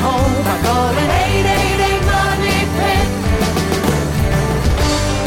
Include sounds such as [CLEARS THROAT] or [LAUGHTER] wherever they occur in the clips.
Home sweet home by calling 888 Money Pit.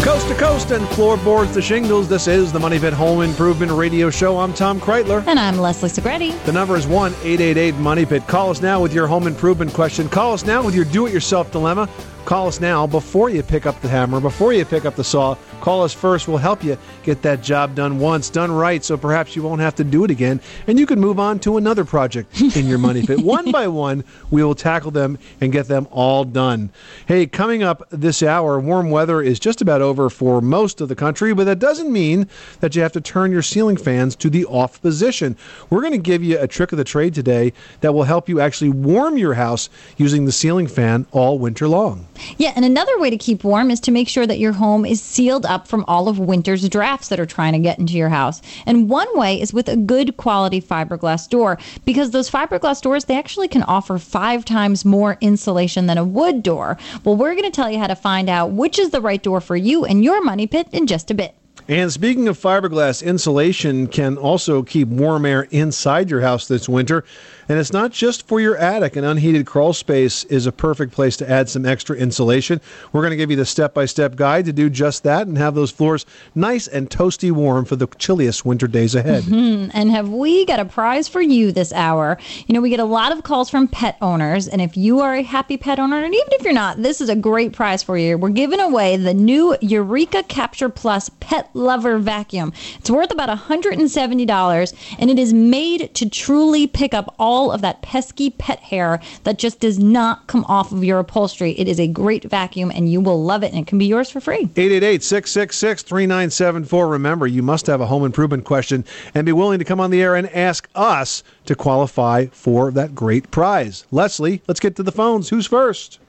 Coast to coast and floorboards to shingles. This is the Money Pit Home Improvement Radio Show. I'm Tom Kraeutler. And I'm Leslie Segrete. The number is 1 888 Money Pit. Call us now with your home improvement question. Call us now with your do it yourself dilemma. Call us now before you pick up the hammer, before you pick up the saw. Call us first. We'll help you get that job done once, done right, so perhaps you won't have to do it again. And you can move on to another project in your money pit. [LAUGHS] one by one, we will tackle them and get them all done. Hey, coming up this hour, warm weather is just about over for most of the country, but that doesn't mean that you have to turn your ceiling fans to the off position. We're going to give you a trick of the trade today that will help you actually warm your house using the ceiling fan all winter long. Yeah, and another way to keep warm is to make sure that your home is sealed up from all of winter's drafts that are trying to get into your house. And one way is with a good quality fiberglass door because those fiberglass doors they actually can offer 5 times more insulation than a wood door. Well, we're going to tell you how to find out which is the right door for you and your money pit in just a bit. And speaking of fiberglass, insulation can also keep warm air inside your house this winter. And it's not just for your attic. An unheated crawl space is a perfect place to add some extra insulation. We're going to give you the step by step guide to do just that and have those floors nice and toasty warm for the chilliest winter days ahead. Hmm, and have we got a prize for you this hour? You know, we get a lot of calls from pet owners, and if you are a happy pet owner, and even if you're not, this is a great prize for you. We're giving away the new Eureka Capture Plus Pet Lover Vacuum. It's worth about $170, and it is made to truly pick up all of that pesky pet hair that just does not come off of your upholstery. It is a great vacuum, and you will love it, and it can be yours for free. 888 666 3974. Remember, you must have a home improvement question and be willing to come on the air and ask us to qualify for that great prize. Leslie, let's get to the phones. Who's first?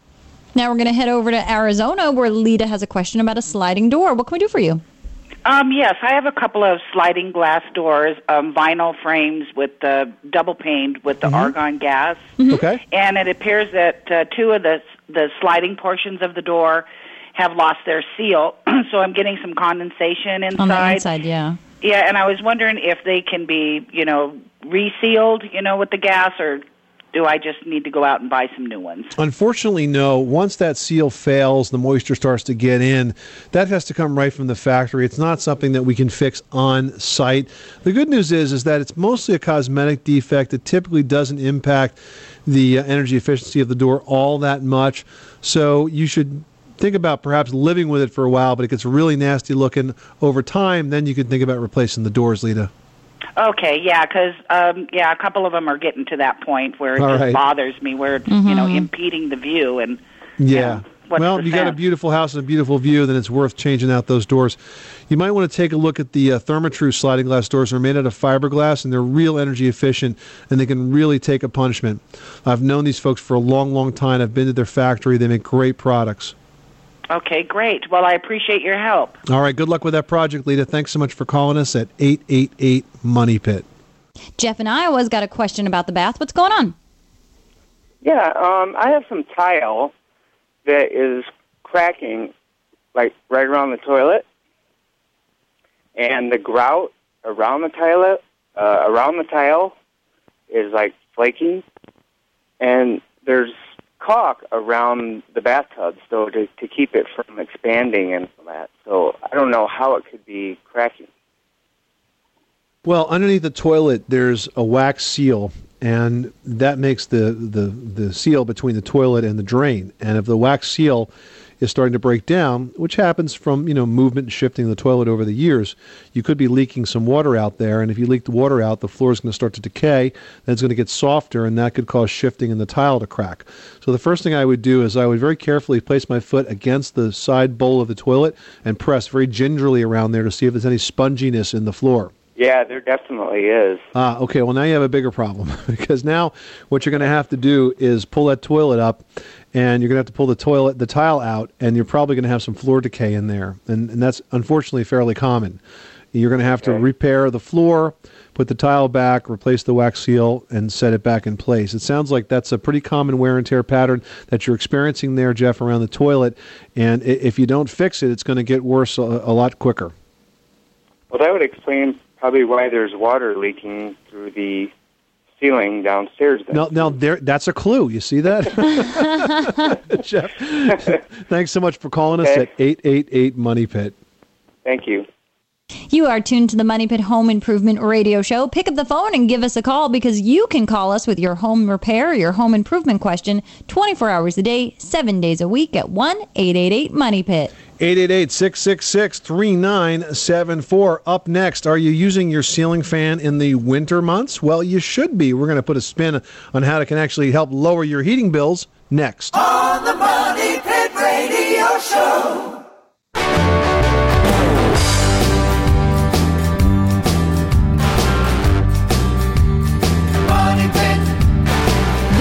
Now we're going to head over to Arizona where Lita has a question about a sliding door. What can we do for you? Um, yes, I have a couple of sliding glass doors, um, vinyl frames with the double paned with the argon gas, Okay. and it appears that uh, two of the the sliding portions of the door have lost their seal, [CLEARS THROAT] so I'm getting some condensation inside. On the inside, yeah. Yeah, and I was wondering if they can be, you know, resealed, you know, with the gas, or do I just need to go out and buy some new ones? Unfortunately, no. Once that seal fails, the moisture starts to get in. That has to come right from the factory. It's not something that we can fix on site. The good news is is that it's mostly a cosmetic defect. that typically doesn't impact the uh, energy efficiency of the door all that much. So you should think about perhaps living with it for a while, but it gets really nasty looking over time. Then you can think about replacing the doors, Lita. Okay, yeah, because um, yeah, a couple of them are getting to that point where it All just right. bothers me, where it's you know impeding the view, and Yeah. what's well, the you got a beautiful house and a beautiful view, then it's worth changing out those doors. You might want to take a look at the uh, Therma-Tru sliding glass doors. They're made out of fiberglass and they're real energy efficient and they can really take a punishment. I've known these folks for a long, long time. I've been to their factory. They make great products. Okay, great. Well, I appreciate your help. All right, good luck with that project, Lita. Thanks so much for calling us at 888 Money Pit. Jeff in Iowa's got a question about the bath. What's going on? Yeah, um, I have some tile that is cracking, like right around the toilet, and the grout around the tile, uh, around the tile, is like flaking, and there's caulk around the bathtub, so to to keep it from expanding and all that. So I don't know how it could be cracking. Well, underneath the toilet, there's a wax seal, and that makes the, the, the seal between the toilet and the drain. And if the wax seal is starting to break down, which happens from you know movement and shifting the toilet over the years. You could be leaking some water out there, and if you leak the water out, the floor is going to start to decay. Then it's going to get softer, and that could cause shifting in the tile to crack. So the first thing I would do is I would very carefully place my foot against the side bowl of the toilet and press very gingerly around there to see if there's any sponginess in the floor. Yeah, there definitely is. Ah, okay. Well, now you have a bigger problem [LAUGHS] because now what you're going to have to do is pull that toilet up, and you're going to have to pull the toilet, the tile out, and you're probably going to have some floor decay in there, and, and that's unfortunately fairly common. You're going to have to repair the floor, put the tile back, replace the wax seal, and set it back in place. It sounds like that's a pretty common wear and tear pattern that you're experiencing there, Jeff, around the toilet. And if you don't fix it, it's going to get worse a, a lot quicker. Well, that would explain probably why there's water leaking through the ceiling downstairs. Then. Now, now there, that's a clue. You see that, [LAUGHS] [LAUGHS] Jeff? Thanks so much for calling us at eight eight eight Money Pit. Thank you. You are tuned to the Money Pit Home Improvement Radio Show. Pick up the phone and give us a call because you can call us with your home repair, your home improvement question 24 hours a day, 7 days a week at 1 888 Money Pit. 888-666-3974. Up next, are you using your ceiling fan in the winter months? Well, you should be. We're going to put a spin on how it can actually help lower your heating bills next.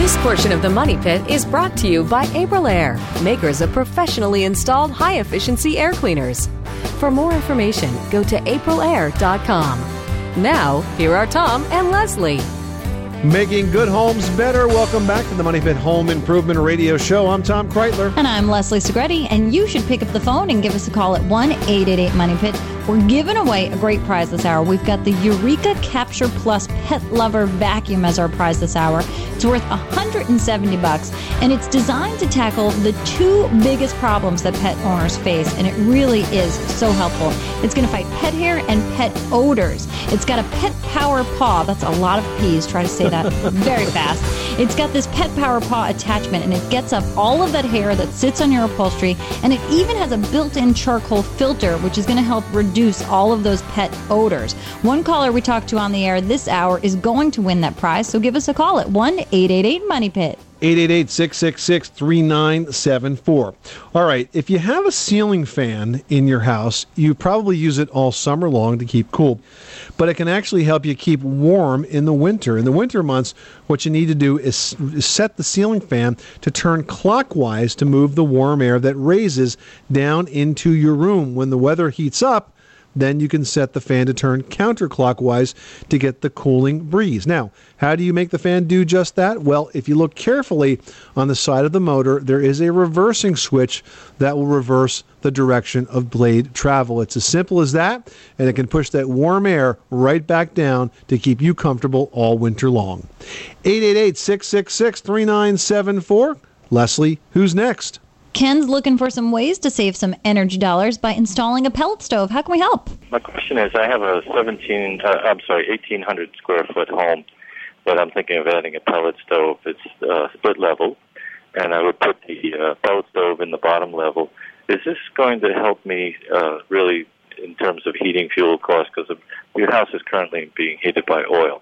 This portion of the Money Pit is brought to you by Aprilaire, makers of professionally installed high efficiency air cleaners. For more information, go to aprilaire.com. Now, here are Tom and Leslie. Making good homes better. Welcome back to the Money Pit Home Improvement Radio Show. I'm Tom Kraeutler. And I'm Leslie Segrete, and you should pick up the phone and give us a call at 1 888 Money Pit. We're giving away a great prize this hour. We've got the Eureka Capture Plus Pet Lover Vacuum as our prize this hour. It's worth 170 bucks, and it's designed to tackle the two biggest problems that pet owners face, and it really is so helpful. It's going to fight pet hair and pet odors. It's got a pet power paw. That's a lot of P's. Try to say that [LAUGHS] very fast. It's got this pet power paw attachment, and it gets up all of that hair that sits on your upholstery, and it even has a built-in charcoal filter, which is going to help reduce all of those pet odors. One caller we talked to on the air this hour is going to win that prize, so give us a call at 1-888-MONEY-PIT. 888-666-3974. All right, if you have a ceiling fan in your house, you probably use it all summer long to keep cool. But it can actually help you keep warm in the winter. In the winter months, what you need to do is set the ceiling fan to turn clockwise to move the warm air that raises down into your room. When the weather heats up, then you can set the fan to turn counterclockwise to get the cooling breeze. Now, how do you make the fan do just that? Well, if you look carefully on the side of the motor, there is a reversing switch that will reverse the direction of blade travel. It's as simple as that, and it can push that warm air right back down to keep you comfortable all winter long. 888 666 3974. Leslie, who's next? Ken's looking for some ways to save some energy dollars by installing a pellet stove. How can we help? My question is, I have a 17, uh, I'm sorry, 1,800 square foot home, but I'm thinking of adding a pellet stove. It's uh, split level, and I would put the uh, pellet stove in the bottom level. Is this going to help me uh, really in terms of heating fuel costs? Because your house is currently being heated by oil.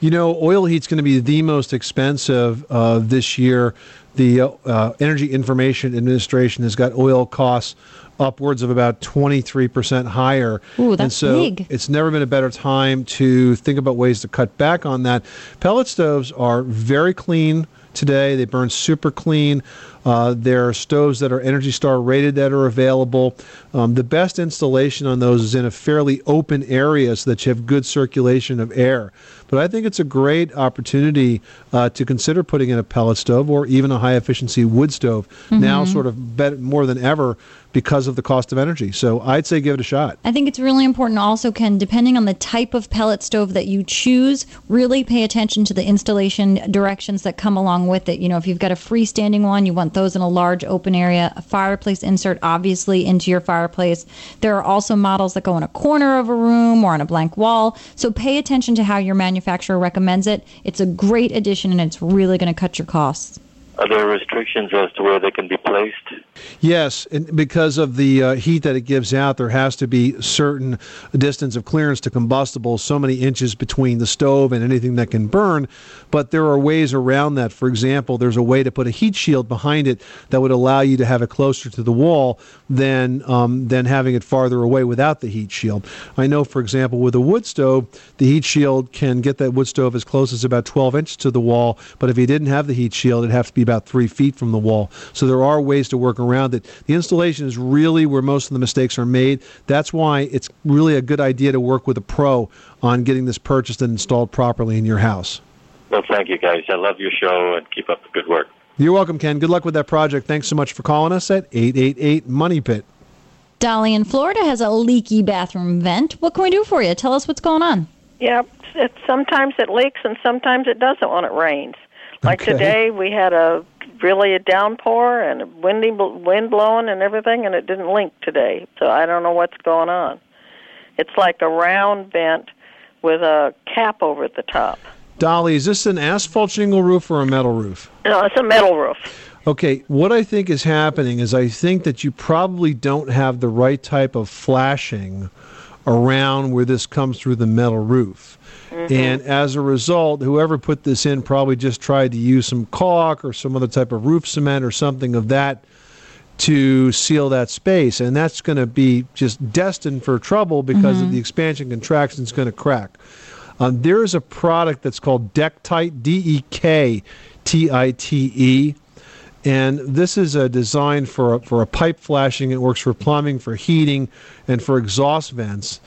You know, oil heat's going to be the most expensive uh, this year. The uh, Energy Information Administration has got oil costs upwards of about 23% higher. Ooh, and so big. it's never been a better time to think about ways to cut back on that. Pellet stoves are very clean today. They burn super clean. Uh, there are stoves that are Energy Star rated that are available. Um, the best installation on those is in a fairly open area so that you have good circulation of air. But I think it's a great opportunity uh, to consider putting in a pellet stove or even a high efficiency wood stove now, Mhm. sort of better, more than ever because of the cost of energy. So I'd say give it a shot. I think it's really important also, Ken, depending on the type of pellet stove that you choose, really pay attention to the installation directions that come along with it. You know, if you've got a freestanding one, you want those in a large open area. A fireplace insert, obviously, into your fireplace. There are also models that go in a corner of a room or on a blank wall. So pay attention to how your manufacturer recommends it. It's a great addition and it's really going to cut your costs. Are there restrictions as to where they can be placed? Yes, because of the uh, heat that it gives out, there has to be certain distance of clearance to combustible, so many inches between the stove and anything that can burn. But there are ways around that. For example, there's a way to put a heat shield behind it that would allow you to have it closer to the wall than um, than having it farther away without the heat shield. I know, for example, with a wood stove, the heat shield can get that wood stove as close as about 12 inches to the wall. But if you didn't have the heat shield, it'd have to be about three feet from the wall. So there are ways to work around it. The installation is really where most of the mistakes are made. That's why it's really a good idea to work with a pro on getting this purchased and installed properly in your house. Well, thank you guys. I love your show and keep up the good work. You're welcome, Ken. Good luck with that project. Thanks so much for calling us at 888 Money Pit. Dolly in Florida has a leaky bathroom vent. What can we do for you? Tell us what's going on. Yeah, it, sometimes it leaks and sometimes it doesn't when it rains. Like Okay. today, we had a really a downpour and a windy wind blowing and everything, and it didn't link today. So I don't know what's going on. It's like a round vent with a cap over the top. Dolly, is this an asphalt shingle roof or a metal roof? No, it's a metal roof. Okay, what I think is happening is I think that you probably don't have the right type of flashing around where this comes through the metal roof. And as a result, whoever put this in probably just tried to use some caulk or some other type of roof cement or something of that to seal that space. And that's going to be just destined for trouble because of the expansion contraction is going to crack. Um, there is a product that's called Dektite, D E K T I T E. And this is a design for a, for a pipe flashing. It works for plumbing, for heating, and for exhaust vents.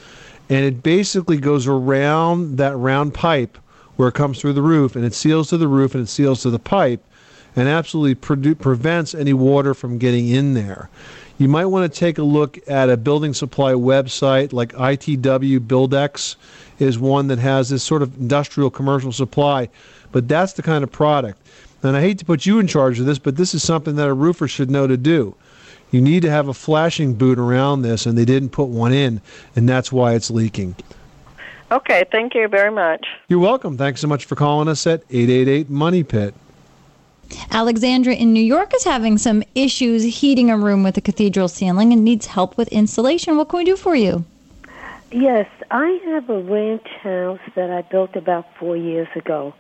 And it basically goes around that round pipe where it comes through the roof, and it seals to the roof and it seals to the pipe, and absolutely prevents any water from getting in there. You might want to take a look at a building supply website like ITW Buildex is one that has this sort of industrial commercial supply, but that's the kind of product. And I hate to put you in charge of this, but this is something that a roofer should know to do. You need to have a flashing boot around this, and they didn't put one in, and that's why it's leaking. Okay, thank you very much. You're welcome. Thanks so much for calling us at 888 Money Pit. Alexandra in New York is having some issues heating a room with a cathedral ceiling and needs help with insulation. What can we do for you? Yes, I have a ranch house that I built about four years ago,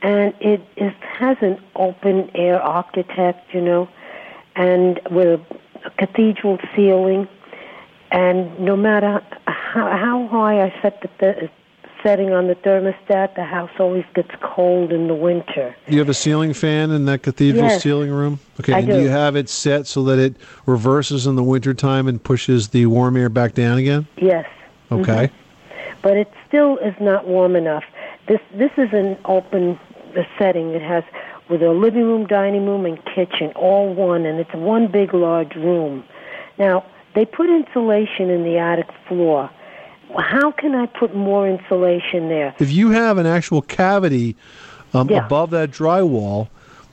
and it, it has an open air architect, you know, and with a cathedral ceiling. And no matter how, how high I set the th- setting on the thermostat, the house always gets cold in the winter. You have a ceiling fan in that cathedral Yes. ceiling room? Okay, I and do do. you have it set so that it reverses in the wintertime and pushes the warm air back down again? Yes. Okay. Mm-hmm. but it still is not warm enough. This this is an open setting. It has with a living room, dining room, and kitchen all one, and it's one big large room. Now they put insulation in the attic floor. How can I put more insulation there? If you have an actual cavity um, Yeah. above that drywall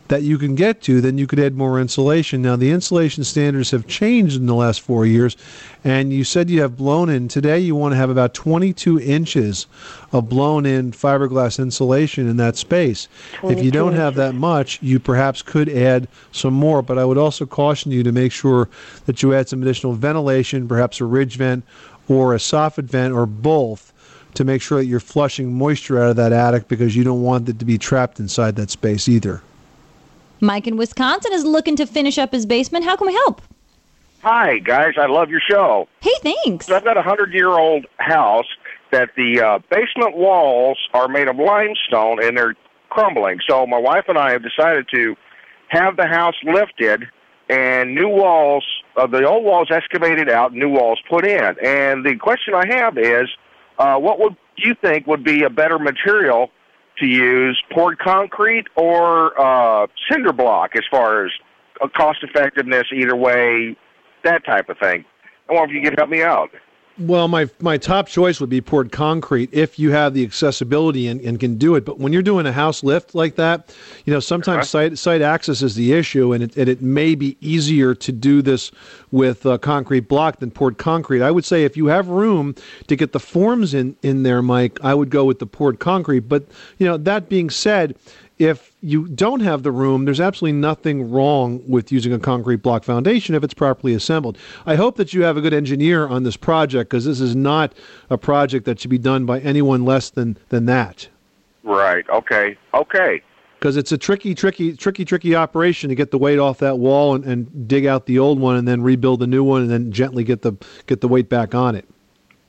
that you can get to, then you could add more insulation. Now, the insulation standards have changed in the last four years, and you said you have blown in. Today, you want to have about 22 inches of blown in fiberglass insulation in that space. If you don't have that much, you perhaps could add some more, but I would also caution you to make sure that you add some additional ventilation, perhaps a ridge vent or a soffit vent or both to make sure that you're flushing moisture out of that attic because you don't want it to be trapped inside that space either. Mike in Wisconsin is looking to finish up his basement. How can we help? Hi, guys. I love your show. Hey, thanks. I've got a hundred year old house that the uh, basement walls are made of limestone and they're crumbling. So my wife and I have decided to have the house lifted and new walls, uh, the old walls excavated out, new walls put in. And the question I have is, uh, what would you think would be a better material to use, poured concrete or uh, cinder block, as far as cost effectiveness, either way, that type of thing? I wonder if you could help me out. Well, my my top choice would be poured concrete if you have the accessibility and, and can do it. But when you're doing a house lift like that, you know sometimes site site access is the issue, and it, and it may be easier to do this with uh, concrete block than poured concrete. I would say if you have room to get the forms in in there, Mike, I would go with the poured concrete. But you know that being said. If you don't have the room, there's absolutely nothing wrong with using a concrete block foundation if it's properly assembled. I hope that you have a good engineer on this project because this is not a project that should be done by anyone less than, than that. Right. Okay. Okay. Because it's a tricky, tricky, tricky, tricky operation to get the weight off that wall and, and dig out the old one and then rebuild the new one and then gently get the get the weight back on it.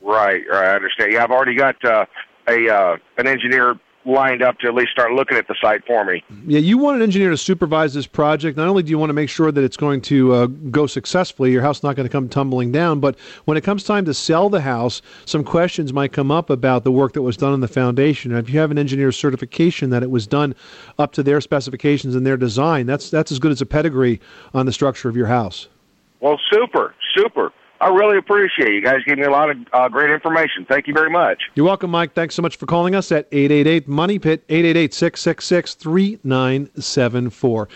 Right. Right. I understand. Yeah, I've already got uh, a uh, an engineer lined up to at least start looking at the site for me. Yeah, you want an engineer to supervise this project. Not only do you want to make sure that it's going to uh, go successfully, your house is not going to come tumbling down, but when it comes time to sell the house, some questions might come up about the work that was done on the foundation. And if you have an engineer's certification that it was done up to their specifications and their design, that's that's as good as a pedigree on the structure of your house. Well, super, super. I really appreciate it. you guys. Gave me a lot of uh, great information. Thank you very much. You're welcome, Mike. Thanks so much for calling us at 888 Money Pit, 888 666 3974.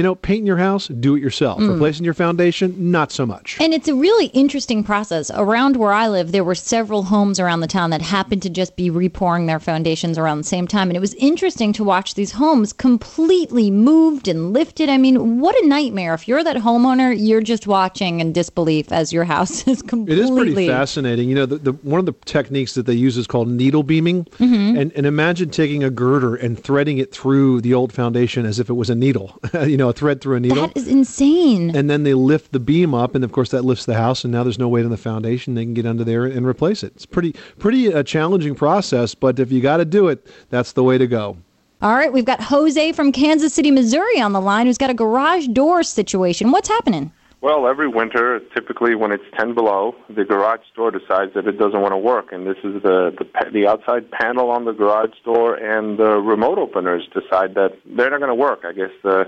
You know, painting your house, do it yourself. Mm. Replacing your foundation, not so much. And it's a really interesting process. Around where I live, there were several homes around the town that happened to just be repouring their foundations around the same time. And it was interesting to watch these homes completely moved and lifted. I mean, what a nightmare. If you're that homeowner, you're just watching in disbelief as your house [LAUGHS] is completely. It is pretty fascinating. You know, the, the, one of the techniques that they use is called needle beaming. Mhm. And, and imagine taking a girder and threading it through the old foundation as if it was a needle, [LAUGHS] you know, a thread through a needle. That is insane. and then they lift the beam up, and of course that lifts the house, and now there's no weight on the foundation. They can get under there and replace it. It's pretty, pretty uh, challenging process, but if you got to do it, that's the way to go. All right, we've got Jose from Kansas City, Missouri on the line who's got a garage door situation. What's happening? Well, every winter, typically when it's 10 below, the garage door decides that it doesn't want to work, and this is the the, the outside panel on the garage door and the remote openers decide that they're not going to work. I guess the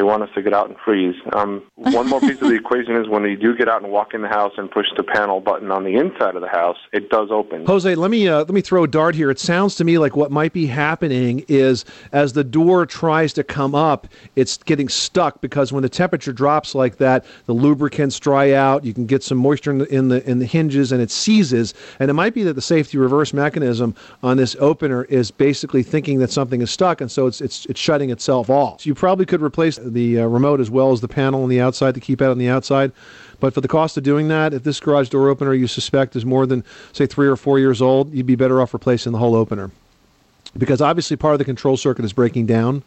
they want us to get out and freeze. Um, [LAUGHS] one more piece of the equation is when you do get out and walk in the house and push the panel button on the inside of the house, it does open. Jose, let me uh, let me throw a dart here. It sounds to me like what might be happening is as the door tries to come up, it's getting stuck because when the temperature drops like that, the lubricants dry out. You can get some moisture in the in the, in the hinges, and it seizes. And it might be that the safety reverse mechanism on this opener is basically thinking that something is stuck, and so it's it's it's shutting itself off. So you probably could replace the uh, remote as well as the panel on the outside keep out on the outside. But for the cost of doing that, if this garage door opener you suspect is more than, say, three or four years old, you'd be better off replacing the whole opener. Because obviously part of the control circuit is breaking down,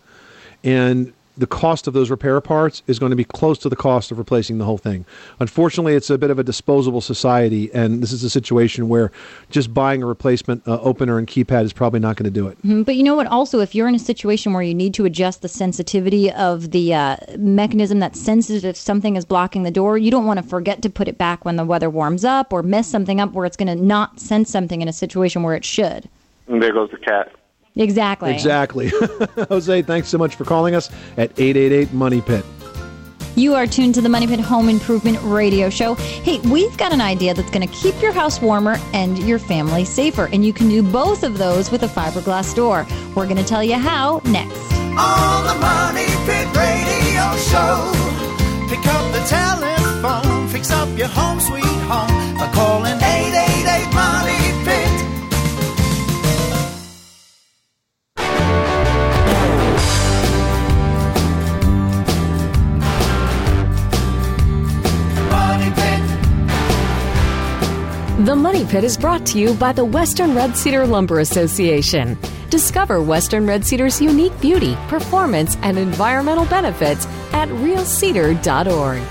and the cost of those repair parts is going to be close to the cost of replacing the whole thing. Unfortunately, it's a bit of a disposable society, and this is a situation where just buying a replacement uh, opener and keypad is probably not going to do it. Mhm, But you know what? Also, if you're in a situation where you need to adjust the sensitivity of the uh, mechanism that senses if something is blocking the door, you don't want to forget to put it back when the weather warms up or mess something up where it's going to not sense something in a situation where it should. And there goes the cat. Exactly. Exactly. [LAUGHS] Jose, thanks so much for calling us at 888 Money Pit. You are tuned to the Money Pit Home Improvement Radio Show. Hey, we've got an idea that's going to keep your house warmer and your family safer, and you can do both of those with a fiberglass door. We're going to tell you how next. On the Money Pit Radio Show. Pick up the telephone, fix up your home sweet home The Money Pit is brought to you by the Western Red Cedar Lumber Association. Discover Western Red Cedar's unique beauty, performance, and environmental benefits at realcedar.org.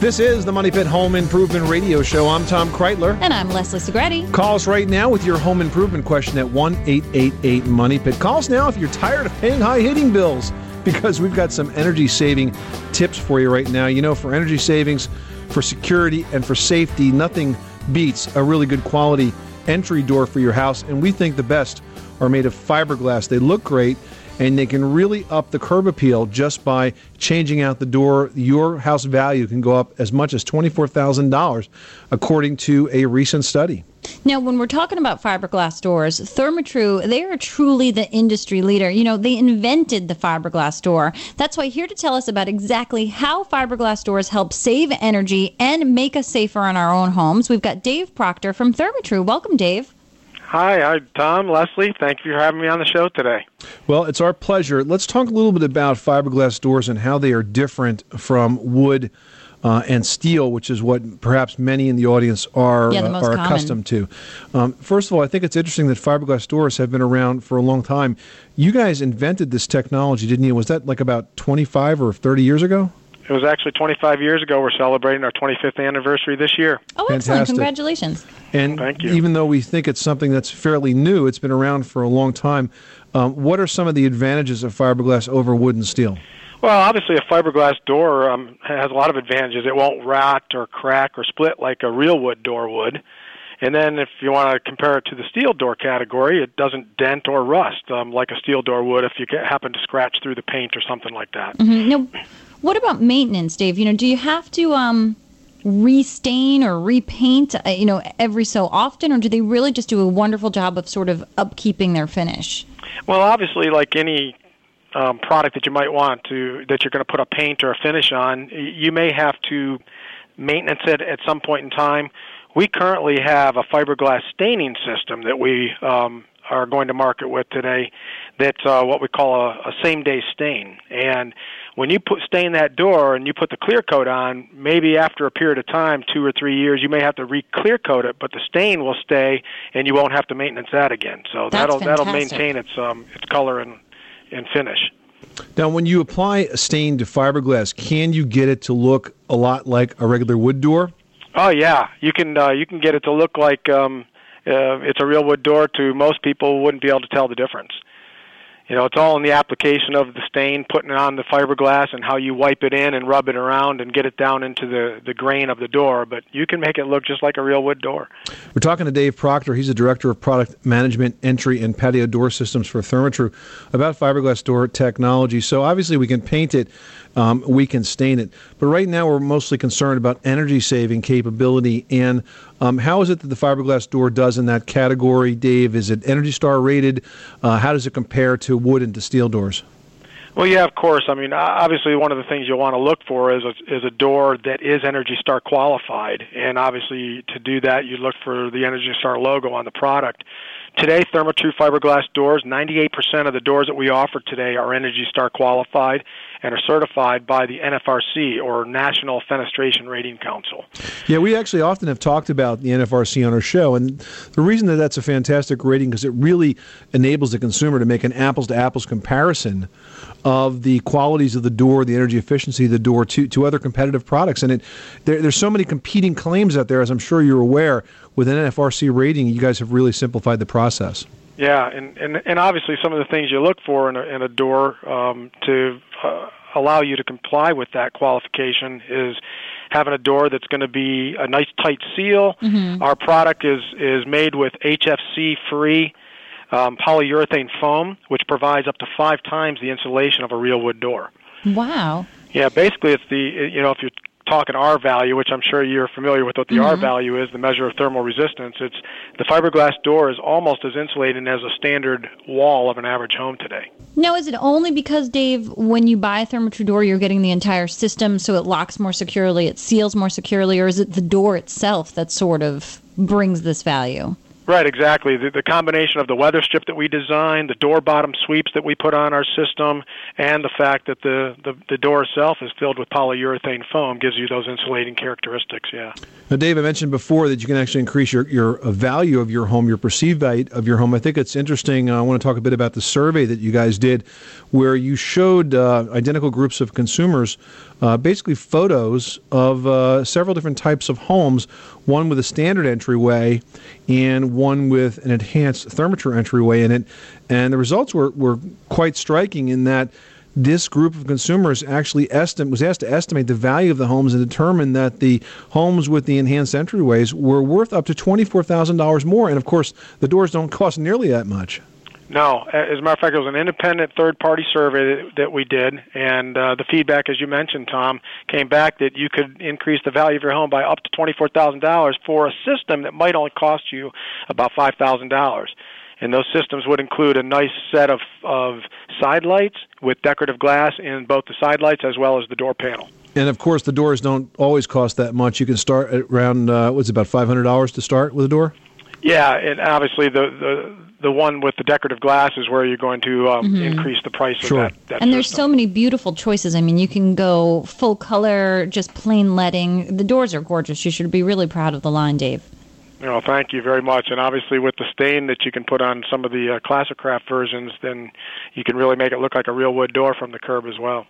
This is the Money Pit Home Improvement Radio Show. I'm Tom Kraeutler. And I'm Leslie Segrete. Call us right now with your home improvement question at 1 888 Money Pit. Call us now if you're tired of paying high hitting bills because we've got some energy saving tips for you right now. You know, for energy savings, for security, and for safety, nothing beats a really good quality entry door for your house. And we think the best are made of fiberglass. They look great and they can really up the curb appeal just by changing out the door. Your house value can go up as much as $24,000, according to a recent study. Now, when we're talking about fiberglass doors, Therma-Tru, they are truly the industry leader. You know, they invented the fiberglass door. That's why here to tell us about exactly how fiberglass doors help save energy and make us safer in our own homes, we've got Dave Proctor from Therma-Tru. Welcome, Dave. Hi, hi, Tom, Leslie. Thank you for having me on the show today. Well, it's our pleasure. Let's talk a little bit about fiberglass doors and how they are different from wood uh, and steel, which is what perhaps many in the audience are Yeah, the uh, most are common. accustomed to. Um, first of all, I think it's interesting that fiberglass doors have been around for a long time. You guys invented this technology, didn't you? Was that like about 25 or 30 years ago? It was actually 25 years ago. We're celebrating our 25th anniversary this year. Oh, excellent! Fantastic. Congratulations. And Thank you. even though we think it's something that's fairly new, it's been around for a long time. Um, what are some of the advantages of fiberglass over wood and steel? Well, obviously, a fiberglass door um, has a lot of advantages. It won't rot or crack or split like a real wood door would. And then, if you want to compare it to the steel door category, it doesn't dent or rust um, like a steel door would if you get, happen to scratch through the paint or something like that. hmm Now, what about maintenance, Dave? You know, do you have to um, restain or repaint, uh, you know, every so often, or do they really just do a wonderful job of sort of upkeeping their finish? Well, obviously, like any um, product that you might want to that you're going to put a paint or a finish on, you may have to maintenance it at some point in time. We currently have a fiberglass staining system that we um, are going to market with today. That's uh, what we call a, a same-day stain, and when you put stain that door and you put the clear coat on, maybe after a period of time, two or three years, you may have to re-clear coat it, but the stain will stay, and you won't have to maintenance that again. So That's that'll that'll maintain its um, its color and and finish. Now, when you apply a stain to fiberglass, can you get it to look a lot like a regular wood door? Oh yeah, you can uh, you can get it to look like um, uh, it's a real wood door. To most people, wouldn't be able to tell the difference. You know, it's all in the application of the stain, putting it on the fiberglass, and how you wipe it in and rub it around and get it down into the the grain of the door. But you can make it look just like a real wood door. We're talking to Dave Proctor. He's the Director of Product Management, Entry, and Patio Door Systems for Therma-Tru about fiberglass door technology. So, obviously, we can paint it, um, we can stain it. But right now, we're mostly concerned about energy saving capability. And um, how is it that the fiberglass door does in that category, Dave? Is it Energy Star rated? Uh, how does it compare to wood and to steel doors? Well, yeah, of course. I mean, obviously, one of the things you'll want to look for is a, is a door that is Energy Star qualified, and obviously, to do that, you look for the Energy Star logo on the product. Today, Therma-Tru fiberglass doors, 98% of the doors that we offer today are Energy Star qualified and are certified by the NFRC, or National Fenestration Rating Council. Yeah, we actually often have talked about the NFRC on our show, and the reason that that's a fantastic rating because it really enables the consumer to make an apples to apples comparison of the qualities of the door, the energy efficiency of the door to, to other competitive products. And it there, there's so many competing claims out there, as I'm sure you're aware. With an NFRC rating, you guys have really simplified the process. Yeah, and, and, and obviously some of the things you look for in a, in a door um, to uh, allow you to comply with that qualification is having a door that's going to be a nice tight seal. Mhm. Our product is is made with HFC free um, polyurethane foam, which provides up to five times the insulation of a real wood door. Wow. Yeah, basically it's the you know if you're talking R value, which I'm sure you're familiar with what the R Mhm. value is, the measure of thermal resistance. It's the fiberglass door is almost as insulating as a standard wall of an average home today. Now, is it only because, Dave, when you buy a Therma-Tru door, you're getting the entire system so it locks more securely, it seals more securely, or is it the door itself that sort of brings this value? Right, exactly. The, the combination of the weather strip that we designed, the door bottom sweeps that we put on our system, and the fact that the, the, the door itself is filled with polyurethane foam gives you those insulating characteristics, yeah. Now, Dave, I mentioned before that you can actually increase your, your uh, value of your home, your perceived value of your home. I think it's interesting. Uh, I want to talk a bit about the survey that you guys did, where you showed uh, identical groups of consumers uh, basically photos of uh, several different types of homes, one with a standard entryway and one with an enhanced Therma-Tru entryway in it. And the results were, were quite striking in that this group of consumers actually estim- was asked to estimate the value of the homes and determined that the homes with the enhanced entryways were worth up to $24,000 more. And of course, the doors don't cost nearly that much. No, as a matter of fact, it was an independent third-party survey that, we did, and uh, the feedback, as you mentioned, Tom, came back that you could increase the value of your home by up to twenty-four thousand dollars for a system that might only cost you about five thousand dollars. And those systems would include a nice set of of side lights with decorative glass in both the side lights as well as the door panel. And of course, the doors don't always cost that much. You can start around, uh, what's about $500 to start with a door? Yeah, and obviously the the the one with the decorative glass is where you're going to um, Mhm. increase the price Sure. of that. that and there's so many beautiful choices. I mean, you can go full color, just plain letting. The doors are gorgeous. You should be really proud of the line, Dave. You know, thank you very much. And obviously, with the stain that you can put on some of the uh, classic craft versions, then you can really make it look like a real wood door from the curb as well.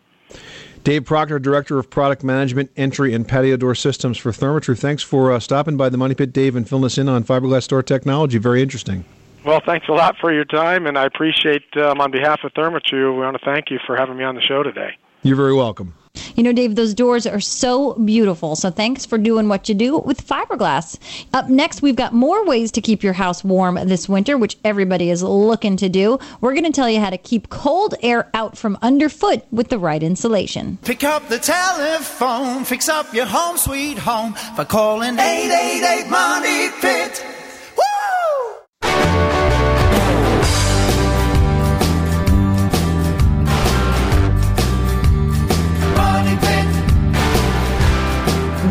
Dave Proctor, Director of Product Management, Entry, and Patio Door Systems for Therma-Tru. Thanks for uh, stopping by the Money Pit, Dave, and filling us in on fiberglass door technology. Very interesting. Well, thanks a lot for your time, and I appreciate, um, on behalf of Therma-Tru, we want to thank you for having me on the show today. You're very welcome. You know, Dave, those doors are so beautiful. So thanks for doing what you do with fiberglass. Up next, we've got more ways to keep your house warm this winter, which everybody is looking to do. We're going to tell you how to keep cold air out from underfoot with the right insulation. Pick up the telephone, fix up your home sweet home by calling 888 Money Pit.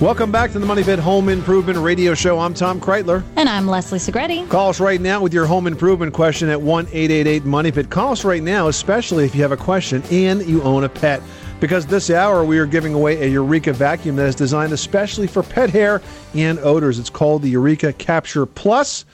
Welcome back to the Money Pit Home Improvement Radio Show. I'm Tom Kraeutler. And I'm Leslie Segrete. Call us right now with your home improvement question at 1 888 Money Pit. Call us right now, especially if you have a question and you own a pet. Because this hour we are giving away a Eureka vacuum that is designed especially for pet hair and odors. It's called the Eureka Capture Plus.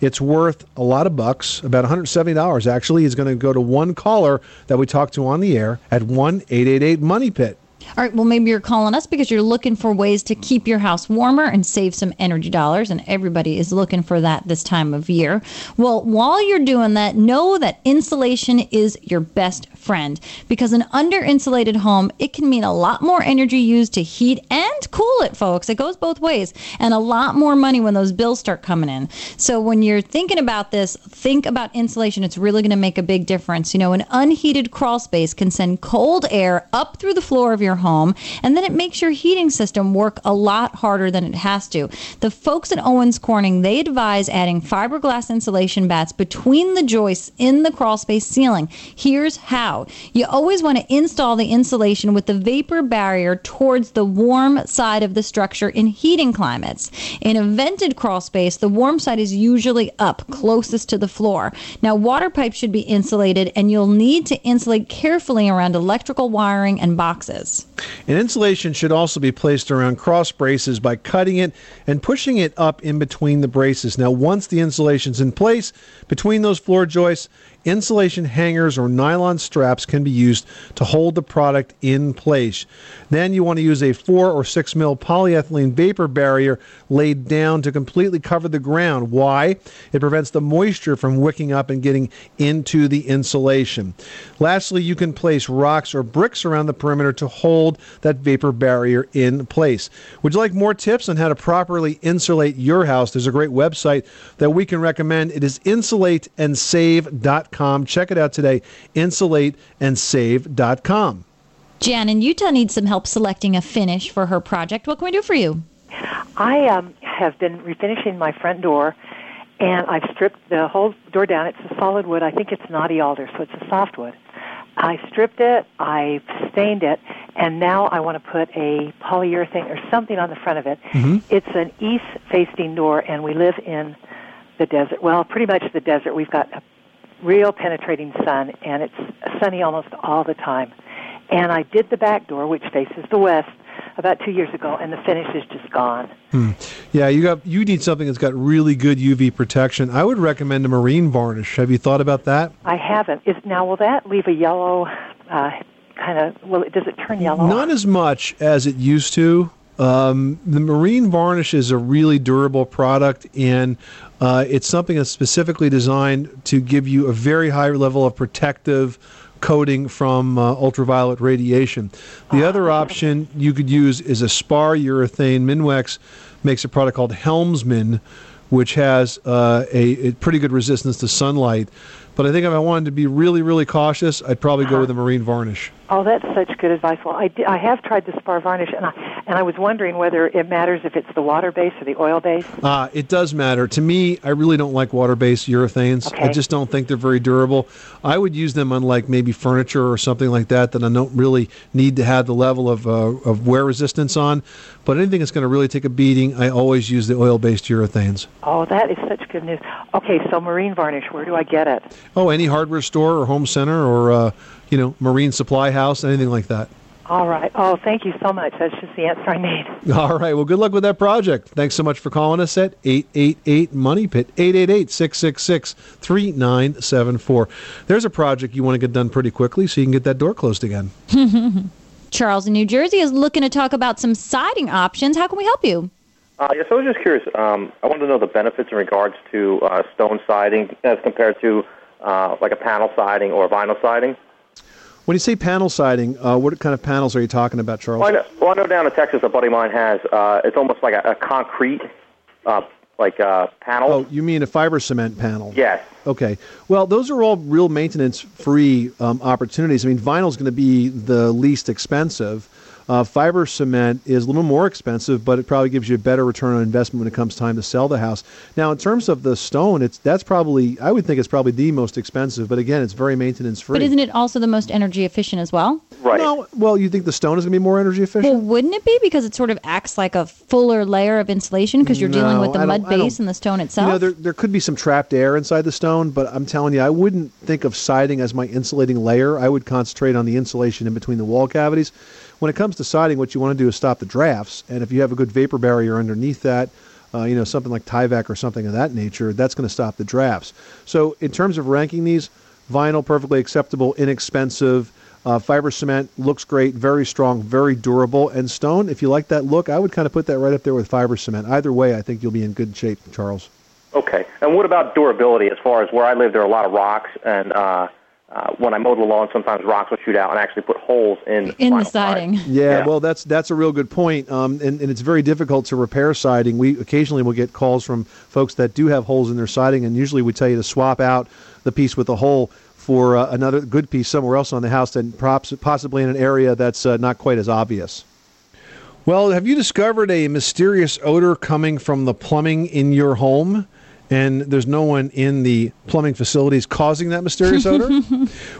It's worth a lot of bucks, about $170 actually. Is going to go to one caller that we talked to on the air at 1 888 Money Pit. All right, well, maybe you're calling us because you're looking for ways to keep your house warmer and save some energy dollars, and everybody is looking for that this time of year. Well, while you're doing that, know that insulation is your best friend because an under insulated home, it can mean a lot more energy used to heat and cool it, folks. It goes both ways, and a lot more money when those bills start coming in. So when you're thinking about this, think about insulation. It's really going to make a big difference. You know, an unheated crawl space can send cold air up through the floor of your home, and then it makes your heating system work a lot harder than it has to. The folks at Owens Corning, they advise adding fiberglass insulation batts between the joists in the crawl space ceiling. Here's how. You always want to install the insulation with the vapor barrier towards the warm side of the structure in heating climates. In a vented crawl space, the warm side is usually up, closest to the floor. Now, water pipes should be insulated, and you'll need to insulate carefully around electrical wiring and boxes. And insulation should also be placed around cross braces by cutting it and pushing it up in between the braces. Now, once the insulation's in place between those floor joists, insulation hangers or nylon straps can be used to hold the product in place. Then you want to use a 4 or 6 mil polyethylene vapor barrier laid down to completely cover the ground. Why? It prevents the moisture from wicking up and getting into the insulation. Lastly, you can place rocks or bricks around the perimeter to hold that vapor barrier in place. Would you like more tips on how to properly insulate your house? There's a great website that we can recommend. It is insulateandsave.com. Check it out today, insulateandsave.com. Jan in Utah needs some help selecting a finish for her project. What can we do for you? I um, have been refinishing my front door, and I've stripped the whole door down. It's a solid wood. I think it's knotty alder, so it's a softwood. I stripped it, I stained it, and now I want to put a polyurethane or something on the front of it. Mhm. It's an east-facing door, and we live in the desert. Well, pretty much the desert. We've got a real penetrating sun, and it's sunny almost all the time. And I did the back door, which faces the west, about two years ago, and the finish is just gone. Hmm. Yeah, you got you need something that's got really good UV protection. I would recommend a marine varnish. Have you thought about that? I haven't. Is now will that leave a yellow uh, kind of? Well, does it turn yellow? Not as much as it used to. Um, the marine varnish is a really durable product, and uh, it's something that's specifically designed to give you a very high level of protective coating from uh, ultraviolet radiation. The other option you could use is a spar urethane. Minwax makes a product called Helmsman, which has uh, a, a pretty good resistance to sunlight. But I think if I wanted to be really, really cautious, I'd probably go with a marine varnish. Oh, that's such good advice. Well, I, I have tried the spar varnish, and I and I was wondering whether it matters if it's the water base or the oil base. Uh, it does matter. To me, I really don't like water based urethanes. I just don't think they're very durable. I would use them on like maybe furniture or something like that that I don't really need to have the level of, uh, of wear resistance on. But anything that's going to really take a beating, I always use the oil based urethanes. Oh, that is such good news. Okay, so marine varnish, where do I get it? Oh, any hardware store or home center or, uh, you know, marine supply house, anything like that. All right. Oh, thank you so much. That's just the answer I need. [LAUGHS] All right. Well, good luck with that project. Thanks so much for calling us at 888 Money Pit, 888 666 3974. There's a project you want to get done pretty quickly so you can get that door closed again. [LAUGHS] Charles in New Jersey is looking to talk about some siding options. How can we help you? Uh, yes, I was just curious. Um, I wanted to know the benefits in regards to uh, stone siding as compared to uh, like a panel siding or vinyl siding. When you say panel siding, uh, what kind of panels are you talking about, Charles? Well, I know, well, I know down in Texas, a buddy of mine has. Uh, it's almost like a, a concrete, uh, like uh, panel. Oh, you mean a fiber cement panel? Yes. Okay. Well, those are all real maintenance free um, opportunities. I mean, vinyl is going to be the least expensive. Uh, fiber cement is a little more expensive, but it probably gives you a better return on investment when it comes time to sell the house. Now, in terms of the stone, it's that's probably I would think it's probably the most expensive, but again, it's very maintenance free. But isn't it also the most energy efficient as well? Right. No, well, you think the stone is going to be more energy efficient? Well, wouldn't it be because it sort of acts like a fuller layer of insulation because you're dealing with the mud don't- I don't- base and the stone itself? You know, there, there could be some trapped air inside the stone, but I'm telling you, I wouldn't think of siding as my insulating layer. I would concentrate on the insulation in between the wall cavities. When it comes to siding, what you want to do is stop the drafts, and if you have a good vapor barrier underneath that, uh, you know, something like Tyvek or something of that nature, that's going to stop the drafts. So, in terms of ranking these, vinyl perfectly acceptable, inexpensive. Uh, fiber cement looks great, very strong, very durable. And stone, if you like that look, I would kind of put that right up there with fiber cement. Either way, I think you'll be in good shape, Charles. Okay. And what about durability? As far as where I live, there are a lot of rocks, and uh, uh, when I mow the lawn, sometimes rocks will shoot out and actually put holes in in the siding. Yeah, well, that's that's a real good point, um, and, and it's very difficult to repair siding. We occasionally will get calls from folks that do have holes in their siding, and usually we tell you to swap out the piece with a hole for uh, another good piece somewhere else on the house, and props, possibly in an area that's uh, not quite as obvious. Well, have you discovered a mysterious odor coming from the plumbing in your home? And there's no one in the plumbing facilities causing that mysterious [LAUGHS] odor?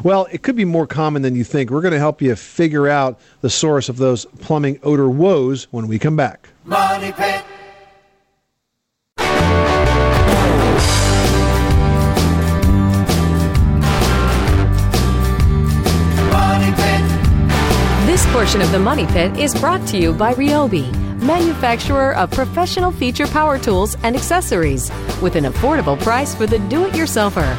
well, it could be more common than you think. We're going to help you figure out the source of those plumbing odor woes when we come back. Money Pit. Money Pit. This portion of the Money Pit is brought to you by Ryobi, manufacturer of professional feature power tools and accessories, with an affordable price for the do-it-yourselfer.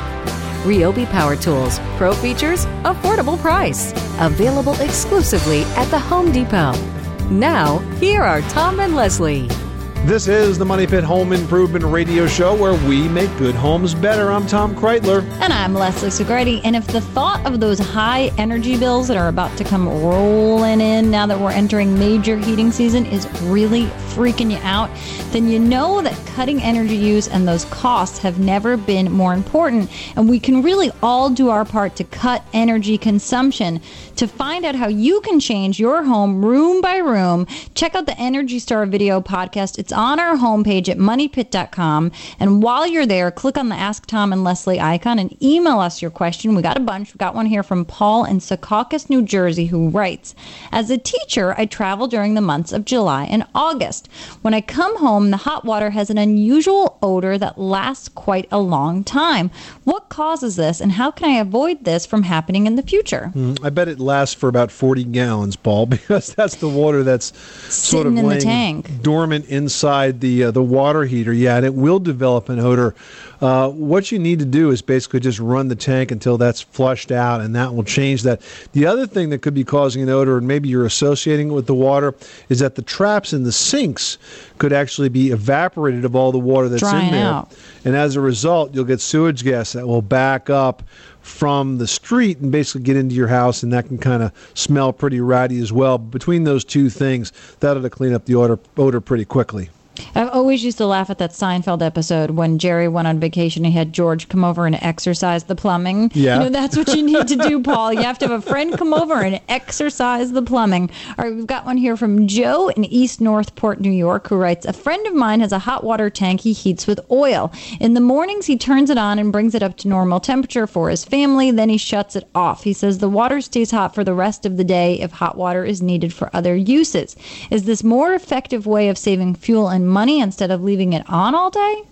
Ryobi Power Tools, pro features, affordable price. Available exclusively at the Home Depot. Now, here are Tom and Leslie. This is the Money Pit Home Improvement Radio Show where we make good homes better. I'm Tom Kraeutler. And I'm Leslie Segrete. And if the thought of those high energy bills that are about to come rolling in now that we're entering major heating season is really freaking you out, then you know that cutting energy use and those costs have never been more important. And we can really all do our part to cut energy consumption. To find out how you can change your home room by room, check out the Energy Star video podcast. It's on our homepage at moneypit.com. And while you're there, click on the Ask Tom and Leslie icon and email us your question. We got a bunch. We got one here from Paul in Secaucus, New Jersey, who writes As a teacher, I travel during the months of July and August. When I come home, the hot water has an unusual odor that lasts quite a long time. What causes this, and how can I avoid this from happening in the future? Mm, I bet it lasts for about 40 gallons, Paul, [LAUGHS] because that's the water that's sort of Sitting in the laying tank. dormant inside the uh, the water heater. Yeah, and it will develop an odor. Uh, what you need to do is basically just run the tank until that's flushed out, and that will change that. The other thing that could be causing an odor, and maybe you're associating it with the water, is that the traps in the sinks could actually be evaporated of all the water that's Drying in there. out. And as a result, you'll get sewage gas that will back up from the street and basically get into your house, and that can kind of smell pretty ratty as well. Between those two things, that'll clean up the odor, odor pretty quickly. I've always used to laugh at that Seinfeld episode when Jerry went on vacation. He had George come over and exercise the plumbing. Yeah. You know, that's what you need to do, [LAUGHS] Paul. You have to have a friend come over and exercise the plumbing. All right, we've got one here from Joe in East Northport, New York, who writes A friend of mine has a hot water tank he heats with oil. In the mornings, he turns it on and brings it up to normal temperature for his family. Then he shuts it off. He says the water stays hot for the rest of the day if hot water is needed for other uses. Is this more effective way of saving fuel and money instead of leaving it on all day?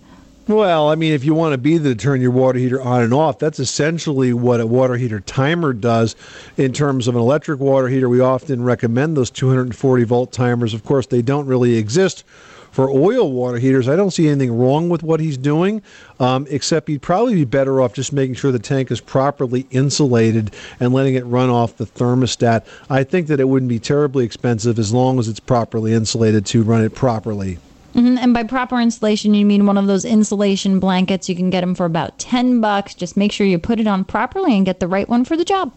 Well, I mean, if you want to be the turn your water heater on and off, that's essentially what a water heater timer does. In terms of an electric water heater, we often recommend those 240 volt timers. Of course, they don't really exist for oil water heaters. I don't see anything wrong with what he's doing, um, except he'd probably be better off just making sure the tank is properly insulated and letting it run off the thermostat. I think that it wouldn't be terribly expensive as long as it's properly insulated to run it properly. Hmm And by proper insulation, you mean one of those insulation blankets. You can get them for about 10 bucks. Just make sure you put it on properly and get the right one for the job.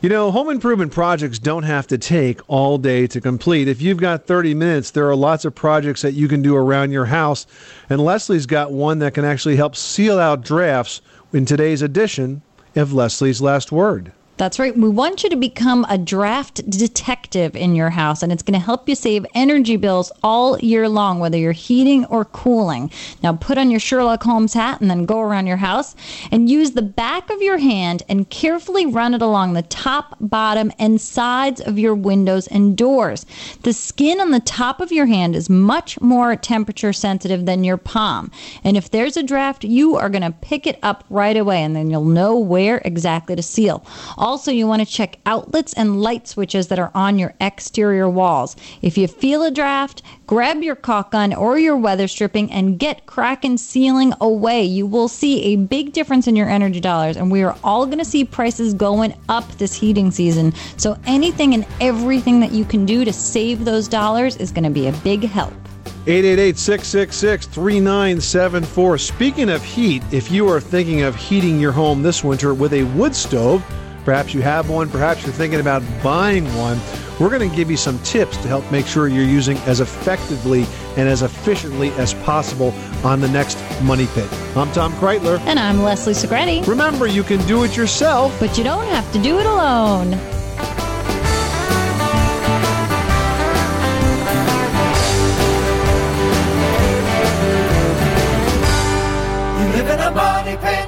You know, home improvement projects don't have to take all day to complete. If you've got 30 minutes, there are lots of projects that you can do around your house. And Leslie's got one that can actually help seal out drafts in today's edition of Leslie's Last Word. That's right. We want you to become a draft detective in your house, and it's going to help you save energy bills all year long, whether you're heating or cooling. Now, put on your Sherlock Holmes hat and then go around your house and use the back of your hand and carefully run it along the top, bottom, and sides of your windows and doors. The skin on the top of your hand is much more temperature sensitive than your palm. And if there's a draft, you are going to pick it up right away, and then you'll know where exactly to seal. Also, you want to check outlets and light switches that are on your exterior walls. If you feel a draft, grab your caulk gun or your weather stripping and get Kraken sealing away. You will see a big difference in your energy dollars, and we are all going to see prices going up this heating season. So, anything and everything that you can do to save those dollars is going to be a big help. 888 666 3974. Speaking of heat, if you are thinking of heating your home this winter with a wood stove, perhaps you have one, perhaps you're thinking about buying one, we're going to give you some tips to help make sure you're using as effectively and as efficiently as possible on the next Money Pit. I'm Tom Kraeutler. And I'm Leslie Segrete. Remember, you can do it yourself, but you don't have to do it alone. You live in a money pit.